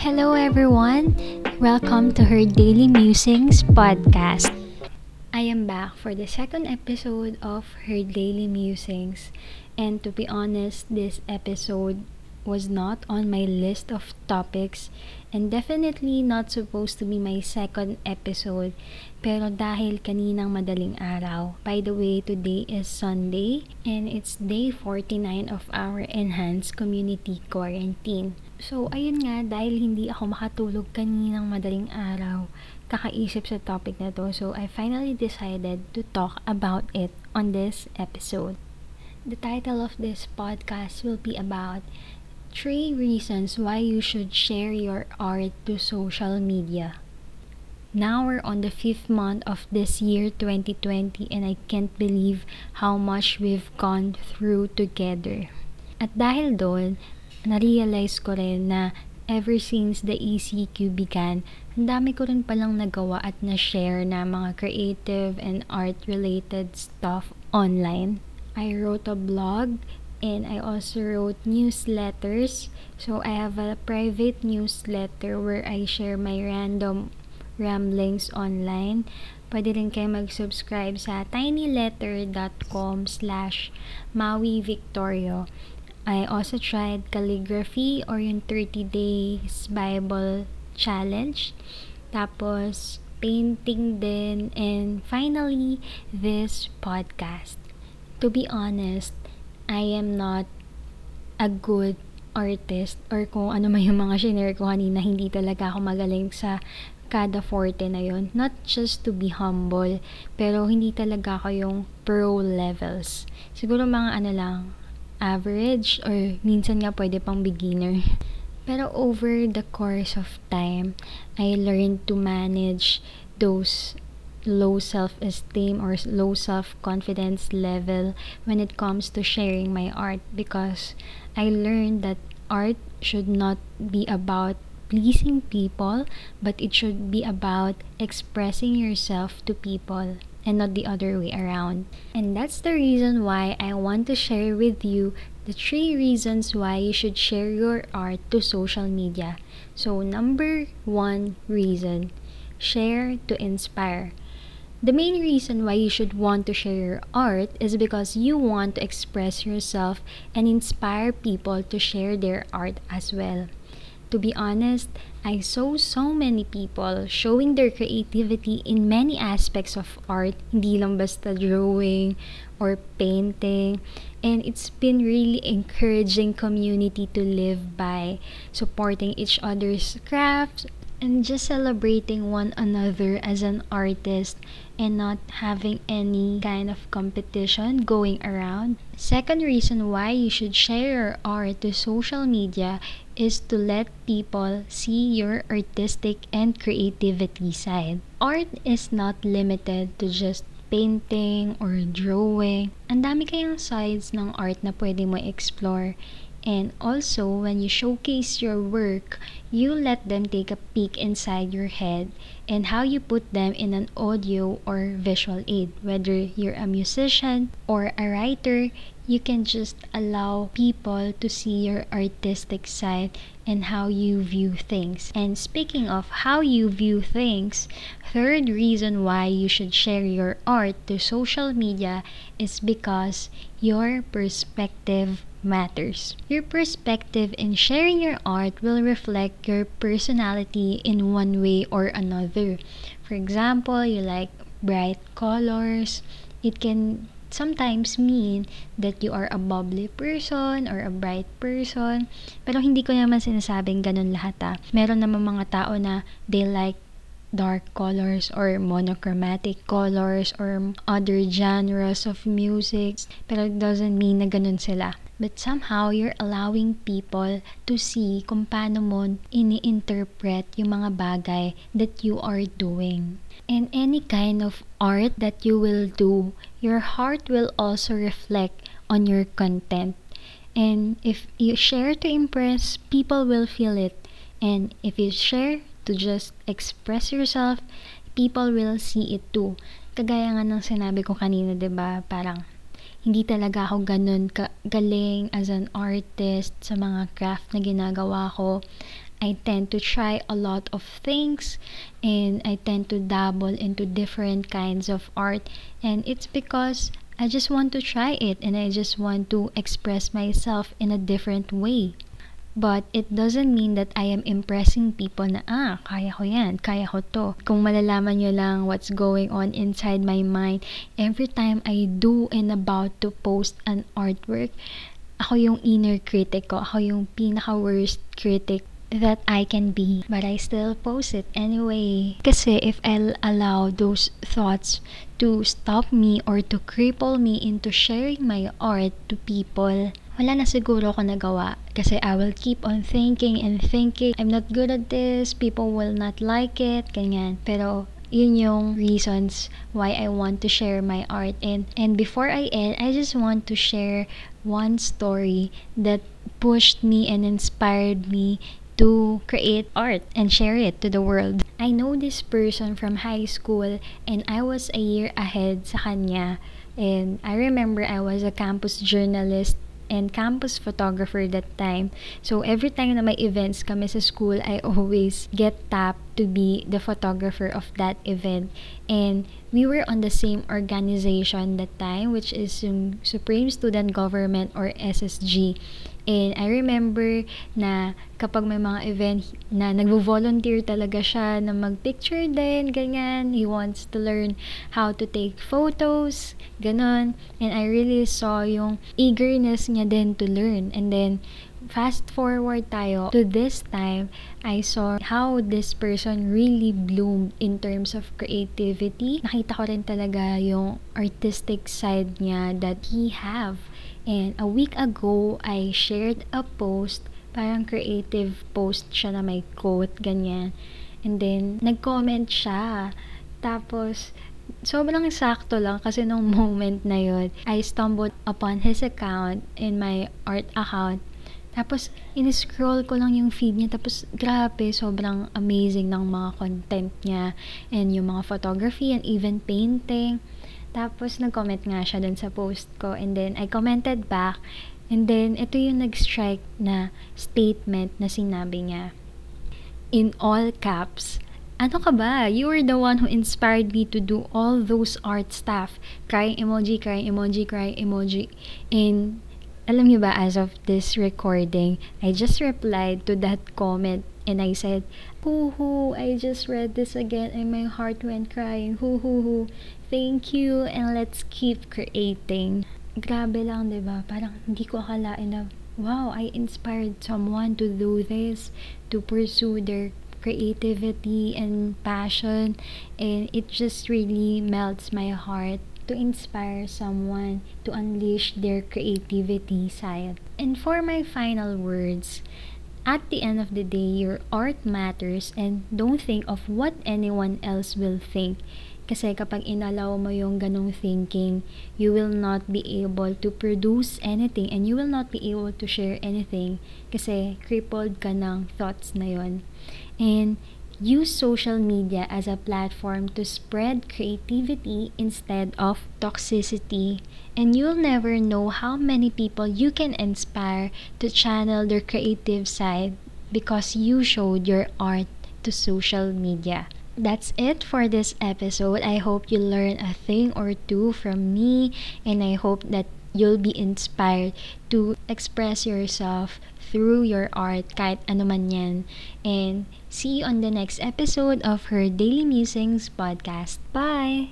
Hello, everyone. Welcome to her Daily Musings podcast. I am back for the second episode of her Daily Musings. And to be honest, this episode was not on my list of topics and definitely not supposed to be my second episode. Pero dahil kaninang madaling araw, by the way, today is Sunday and it's day 49 of our enhanced community quarantine. So, ayun nga, dahil hindi ako makatulog kaninang madaling araw, kakaisip sa topic na to. So, I finally decided to talk about it on this episode. The title of this podcast will be about Three reasons why you should share your art to social media. Now we're on the fifth month of this year 2020 and I can't believe how much we've gone through together. At dahil doon, na-realize ko rin na ever since the ECQ began, ang dami ko rin palang nagawa at na-share na mga creative and art-related stuff online. I wrote a blog and I also wrote newsletters. So I have a private newsletter where I share my random ramblings online. Pwede rin kayo mag-subscribe sa tinyletter.com slash mawivictorio. I also tried calligraphy or yung 30 days Bible challenge. Tapos, painting din. And finally, this podcast. To be honest, I am not a good artist or kung ano man yung mga shinare ko kanina, hindi talaga ako magaling sa kada forte na yon Not just to be humble, pero hindi talaga ako yung pro levels. Siguro mga ano lang, average or minsan nga pwede pang beginner. Pero over the course of time, I learned to manage those low self-esteem or low self-confidence level when it comes to sharing my art because I learned that art should not be about pleasing people but it should be about expressing yourself to people and not the other way around. And that's the reason why I want to share with you the three reasons why you should share your art to social media. So, number one reason share to inspire. The main reason why you should want to share your art is because you want to express yourself and inspire people to share their art as well. To be honest, I saw so many people showing their creativity in many aspects of art, hindi lang basta drawing or painting. And it's been really encouraging community to live by, supporting each other's crafts, and just celebrating one another as an artist and not having any kind of competition going around. Second reason why you should share your art to social media is to let people see your artistic and creativity side. Art is not limited to just painting or drawing. Ang dami kayang sides ng art na pwede mo explore. And also, when you showcase your work, you let them take a peek inside your head and how you put them in an audio or visual aid. Whether you're a musician or a writer, you can just allow people to see your artistic side and how you view things. And speaking of how you view things, third reason why you should share your art to social media is because your perspective matters. Your perspective in sharing your art will reflect your personality in one way or another. For example, you like bright colors. It can sometimes mean that you are a bubbly person or a bright person. Pero hindi ko naman sinasabing ganun lahat ah. Meron naman mga tao na they like dark colors or monochromatic colors or other genres of music. Pero it doesn't mean na ganun sila. But somehow, you're allowing people to see kung paano mo ini-interpret yung mga bagay that you are doing. And any kind of art that you will do, your heart will also reflect on your content. And if you share to impress, people will feel it. And if you share to just express yourself, people will see it too. Kagaya nga ng sinabi ko kanina, 'di ba? Parang hindi talaga ako ganun ka- galing as an artist sa mga craft na ginagawa ko. I tend to try a lot of things and I tend to dabble into different kinds of art and it's because I just want to try it and I just want to express myself in a different way. But it doesn't mean that I am impressing people na, ah, kaya ko yan, kaya ko to. Kung malalaman nyo lang what's going on inside my mind, every time I do and about to post an artwork, ako yung inner critic ko, ako yung pinaka-worst critic that I can be. But I still post it anyway. Kasi if I'll allow those thoughts to stop me or to cripple me into sharing my art to people, wala na siguro ako nagawa. Kasi I will keep on thinking and thinking, I'm not good at this, people will not like it, ganyan. Pero yun yung reasons why I want to share my art and and before I end I just want to share one story that pushed me and inspired me to create art and share it to the world. I know this person from high school and I was a year ahead sa kanya. And I remember I was a campus journalist and campus photographer that time. So every time na may events kami sa school, I always get tapped to be the photographer of that event. And we were on the same organization that time, which is yung Supreme Student Government or SSG. And I remember na kapag may mga event na nagvo-volunteer talaga siya na mag-picture din, ganyan. He wants to learn how to take photos, ganon. And I really saw yung eagerness niya din to learn. And then, fast forward tayo to this time, I saw how this person really bloomed in terms of creativity. Nakita ko rin talaga yung artistic side niya that he have. And a week ago, I shared a post, parang creative post siya na may quote, ganyan. And then, nag-comment siya. Tapos, sobrang sakto lang kasi nung moment na yun, I stumbled upon his account in my art account. Tapos, in-scroll ko lang yung feed niya. Tapos, grabe, sobrang amazing ng mga content niya. And yung mga photography and even painting. Tapos, nag-comment nga siya dun sa post ko. And then, I commented back. And then, ito yung nag-strike na statement na sinabi niya. In all caps, ano ka ba? You were the one who inspired me to do all those art stuff. Crying emoji, crying emoji, crying emoji. And, alam niyo ba, as of this recording, I just replied to that comment and I said, Hoo hoo, I just read this again and my heart went crying. Hoo hoo hoo. Thank you and let's keep creating. Grabe lang, 'di ba? Parang hindi ko akalain na wow, I inspired someone to do this, to pursue their creativity and passion and it just really melts my heart to inspire someone to unleash their creativity side. And for my final words, at the end of the day, your art matters and don't think of what anyone else will think. Kasi kapag inalaw mo yung ganong thinking, you will not be able to produce anything and you will not be able to share anything kasi crippled ka ng thoughts na yon. And use social media as a platform to spread creativity instead of toxicity. And you'll never know how many people you can inspire to channel their creative side because you showed your art to social media. That's it for this episode. I hope you learned a thing or two from me, and I hope that you'll be inspired to express yourself through your art kahit ano man yan. And see you on the next episode of her Daily Musings podcast. Bye!